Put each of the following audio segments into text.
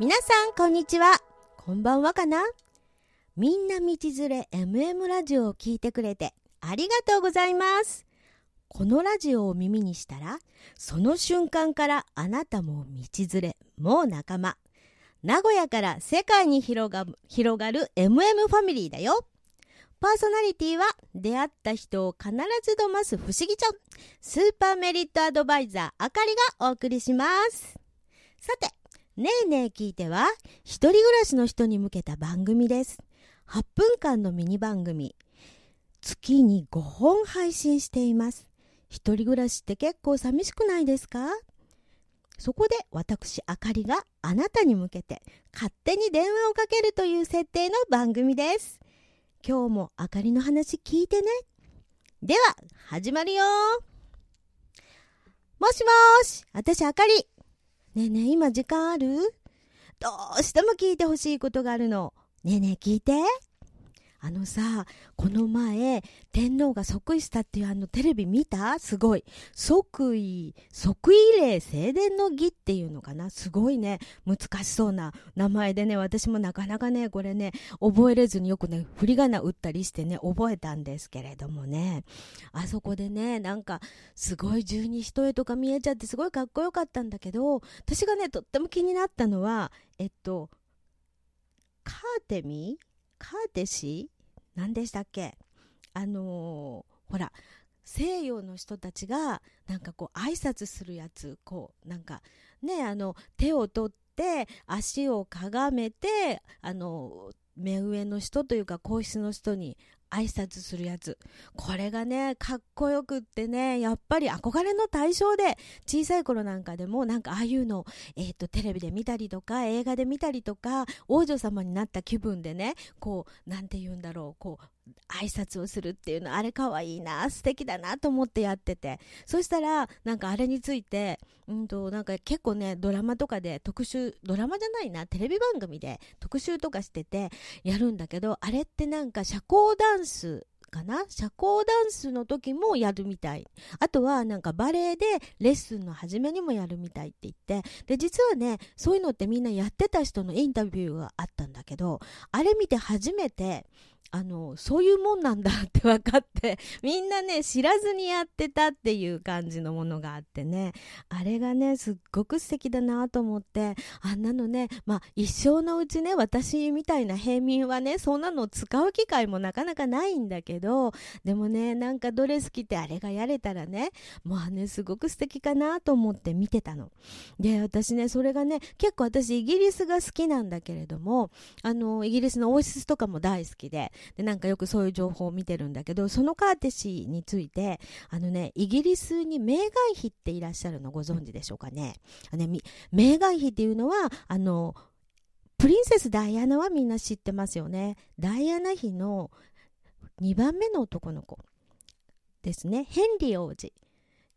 皆さんこんにちは。こんばんはかな？みんな道連れ MM ラジオを聞いてくれてありがとうございます。このラジオを耳にしたらその瞬間からあなたも道連れもう仲間。名古屋から世界に広が広がる MM ファミリーだよ。パーソナリティは出会った人を必ずどます不思議ちゃん。スーパーメリットアドバイザーあかりがお送りします。さてねえねえ聞いては一人暮らしの人に向けた番組です。8分間のミニ番組。月に5本配信しています。一人暮らしって結構寂しくないですか？そこで私あかりがあなたに向けて勝手に電話をかけるという設定の番組です。今日もあかりの話聞いてね。では始まるよ。もしもーし私あかり。ねえねえ今時間ある？どうしても聞いてほしいことがあるの。ねえねえ聞いて。あのさ、この前、天皇が即位したっていうあのテレビ見た？すごい。即位、即位礼正殿の儀っていうのかな？すごいね、難しそうな名前でね、私もなかなかね、これね、覚えれずによくね、振り仮名打ったりしてね、覚えたんですけれどもね、あそこでね、なんか、すごい十二一重とか見えちゃってすごいかっこよかったんだけど、私がね、とっても気になったのは、えっと、カーテミー？カーテシー？何でしたっけ？あのー、ほら西洋の人たちがなんかこう挨拶するやつこうなんかねあの手を取って足をかがめてあの目上の人というか皇室の人に挨拶するやつ。これがね、かっこよくってね、やっぱり憧れの対象で、小さい頃なんかでも、なんかああいうの、えっ、ー、と、テレビで見たりとか、映画で見たりとか、王女様になった気分でね、こう、なんて言うんだろう、こう、挨拶をするっていうのあれかわいいな素敵だなと思ってやっててそしたらなんかあれについてうんとなんか結構ねドラマとかで特集ドラマじゃないなテレビ番組で特集とかしててやるんだけどあれってなんか社交ダンスかな？社交ダンスの時もやるみたい。あとはなんかバレエでレッスンの初めにもやるみたいって言って。で、実はね、そういうのってみんなやってた人のインタビューがあったんだけど、あれ見て初めて、あの、そういうもんなんだって分かって、みんなね、知らずにやってたっていう感じのものがあってね、あれがね、すっごく素敵だなと思って、あんなのね、まあ一生のうちね、私みたいな平民はね、そんなの使う機会もなかなかないんだけど、でもね、なんかドレス着てあれがやれたらね、まあね、すごく素敵かなと思って見てたの。で、私ね、それがね、結構私イギリスが好きなんだけれども、あの、イギリスの王室とかも大好きで、でなんかよくそういう情報を見てるんだけどそのカーテ氏についてあのねイギリスにメーガン妃っていらっしゃるのご存知でしょうかね。あのねメーガン妃っていうのはあのプリンセスダイアナはみんな知ってますよね。ダイアナ妃の2番目の男の子ですね。ヘンリー王子。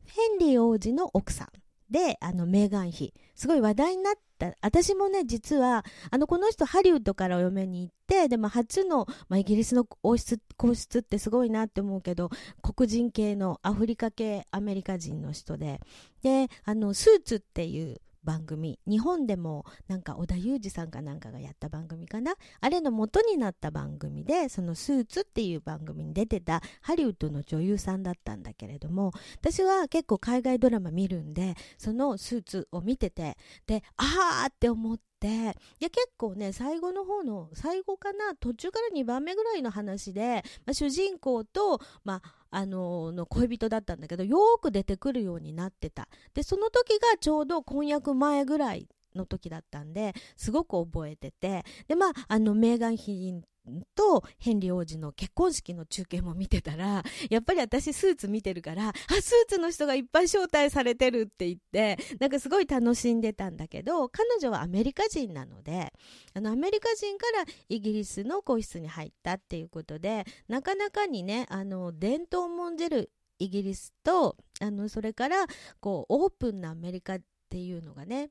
ヘンリー王子の奥さん。で、あの、メーガン妃。すごい話題になった。私もね、実は、あの、この人、ハリウッドからお嫁に行って、でも、初の、まあ、イギリスの王室、皇室ってすごいなって思うけど、黒人系のアフリカ系アメリカ人の人で、で、あの、スーツっていう、番組。日本でもなんか織田裕二さんかなんかがやった番組かな。あれの元になった番組でその「スーツ」っていう番組に出てたハリウッドの女優さんだったんだけれども私は結構海外ドラマ見るんでその「スーツ」を見ててでああって思っていや結構ね最後の方の最後かな途中から2番目ぐらいの話で、まあ、主人公と、まああのの恋人だったんだけどよく出てくるようになってた。でその時がちょうど婚約前ぐらいの時だったんですごく覚えててでまああのメーガン妃とヘンリー王子の結婚式の中継も見てたらやっぱり私スーツ見てるからあスーツの人がいっぱい招待されてるって言ってなんかすごい楽しんでたんだけど彼女はアメリカ人なのであのアメリカ人からイギリスの皇室に入ったっていうことでなかなかにねあの伝統を重んじるイギリスとあのそれからこうオープンなアメリカっていうのがね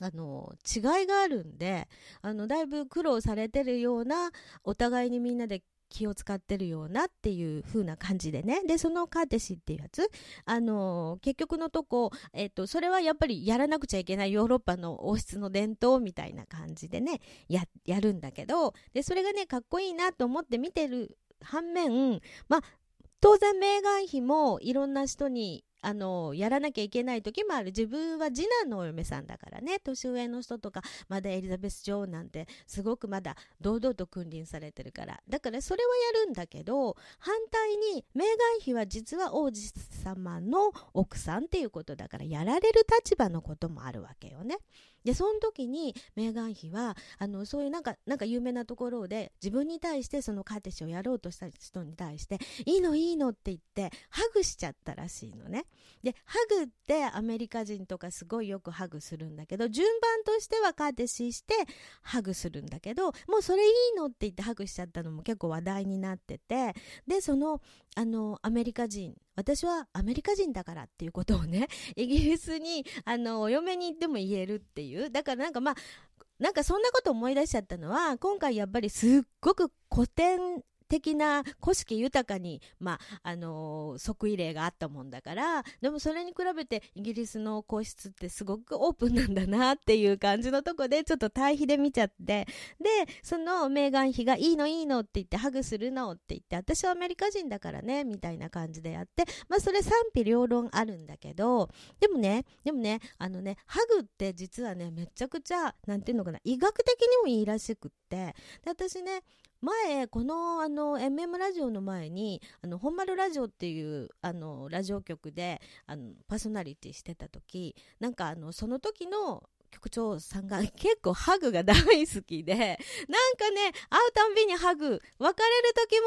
あの違いがあるんであのだいぶ苦労されてるようなお互いにみんなで気を使ってるようなっていう風な感じでね。でそのカーテシーっていうやつあの、結局のとこ、えっと、それはやっぱりやらなくちゃいけないヨーロッパの王室の伝統みたいな感じでねややるんだけどでそれがねかっこいいなと思って見てる反面まあ当然メーガン妃もいろんな人にあのやらなきゃいけない時もある。自分は次男のお嫁さんだからね。年上の人とかまだエリザベス女王なんてすごくまだ堂々と君臨されてるから。だからそれはやるんだけど反対にメーガン妃は実は王子様の奥さんっていうことだからやられる立場のこともあるわけよね。でその時にメーガン妃はあのそういうなんかなんか有名なところで自分に対してそのカーテシをやろうとした人に対していいのいいのって言ってハグしちゃったらしいのね。でハグってアメリカ人とかすごいよくハグするんだけど順番としてはカーテシーしてハグするんだけどもうそれいいのって言ってハグしちゃったのも結構話題になっててでそのあのアメリカ人私はアメリカ人だからっていうことをねイギリスにあのお嫁に行っても言えるっていうだからなんかまあなんかそんなこと思い出しちゃったのは今回やっぱりすっごく古典的な古式豊かに、まああのー、即位例があったもんだからでもそれに比べてイギリスの皇室ってすごくオープンなんだなっていう感じのとこでちょっと対比で見ちゃってでそのメーガン妃が「いいのいいの」って言ってハグするのって言って私はアメリカ人だからねみたいな感じでやってまあそれ賛否両論あるんだけどでもねでもねあのねハグって実はねめちゃくちゃなんていうのかな医学的にもいいらしくってで私ね前このあの MM ラジオの前にあの本丸ラジオっていうあのラジオ局であのパーソナリティしてた時なんかあのその時の局長さんが結構ハグが大好きで、なんかね、会うたんびにハグ、別れる時も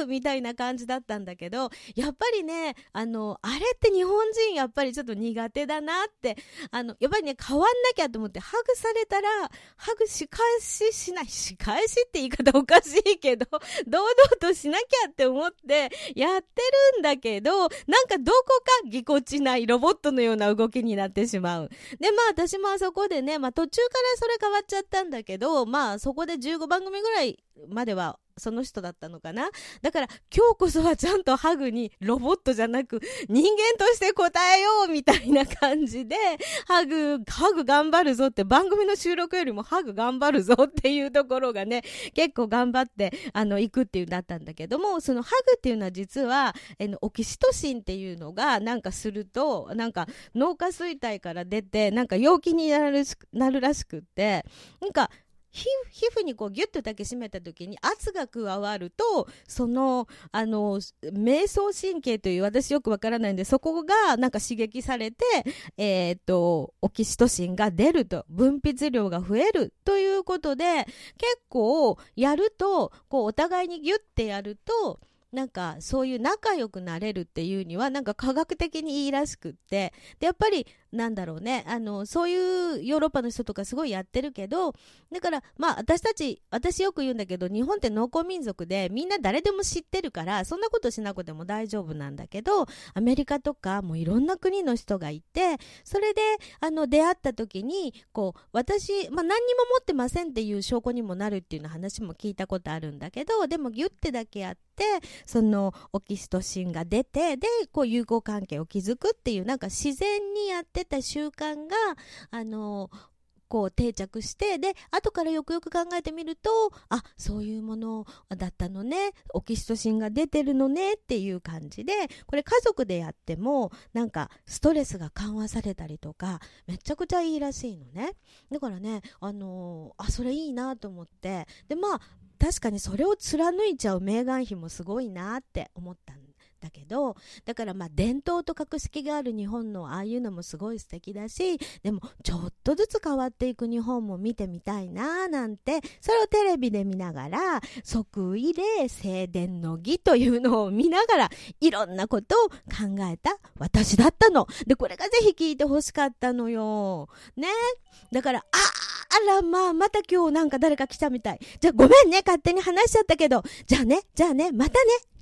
ハグみたいな感じだったんだけど、やっぱりね、あの、あれって日本人やっぱりちょっと苦手だなって、あの、やっぱりね、変わんなきゃと思って、ハグされたら、ハグ仕返ししない、仕返しって言い方おかしいけど、堂々としなきゃって思ってやってるんだけど、なんかどこかぎこちないロボットのような動きになってしまう。で、まあ私もあそこでね、まあ途中からそれ変わっちゃったんだけど、まあそこで15番組ぐらいまではその人だったのかな？だから今日こそはちゃんとハグにロボットじゃなく人間として答えようみたいな感じでハグ、ハグ頑張るぞって番組の収録よりもハグ頑張るぞっていうところがね結構頑張ってあの行くっていうだったんだけどもそのハグっていうのは実はえのオキシトシンっていうのがなんかするとなんか脳下垂体から出てなんか陽気になるなるらしくってなんか皮膚にこうギュッと抱きしめた時に圧が加わるとそのあの瞑想神経という私よくわからないんでそこがなんか刺激されて、えーと、オキシトシンが出ると分泌量が増えるということで結構やるとこうお互いにギュッてやるとなんかそういう仲良くなれるっていうにはなんか科学的にいいらしくってでやっぱりなんだろうね。あのそういうヨーロッパの人とかすごいやってるけどだからまあ私たち私よく言うんだけど日本って農耕民族でみんな誰でも知ってるからそんなことしなくても大丈夫なんだけどアメリカとかもういろんな国の人がいてそれであの出会った時にこう私、まあ、何にも持ってませんっていう証拠にもなるっていうの話も聞いたことあるんだけどでもギュッてだけやってそのオキシトシンが出てでこう友好関係を築くっていうなんか自然にやってた習慣があのこう定着してで後からよくよく考えてみるとあそういうものだったのねオキシトシンが出てるのねっていう感じでこれ家族でやってもなんかストレスが緩和されたりとかめちゃくちゃいいらしいのね。だからねあのー、あそれいいなと思って。でまあ確かにそれを貫いちゃうメーガン妃もすごいなって思ったんだけどだからまあ伝統と格式がある日本のああいうのもすごい素敵だしでもちょっとずつ変わっていく日本も見てみたいななんてそれをテレビで見ながら即位で正殿の儀というのを見ながらいろんなことを考えた私だったの。でこれがぜひ聞いてほしかったのよ。ね。だからああらまあまた今日なんか誰か来たみたい。じゃあごめんね。勝手に話しちゃったけど。じゃあねじゃあねまたね。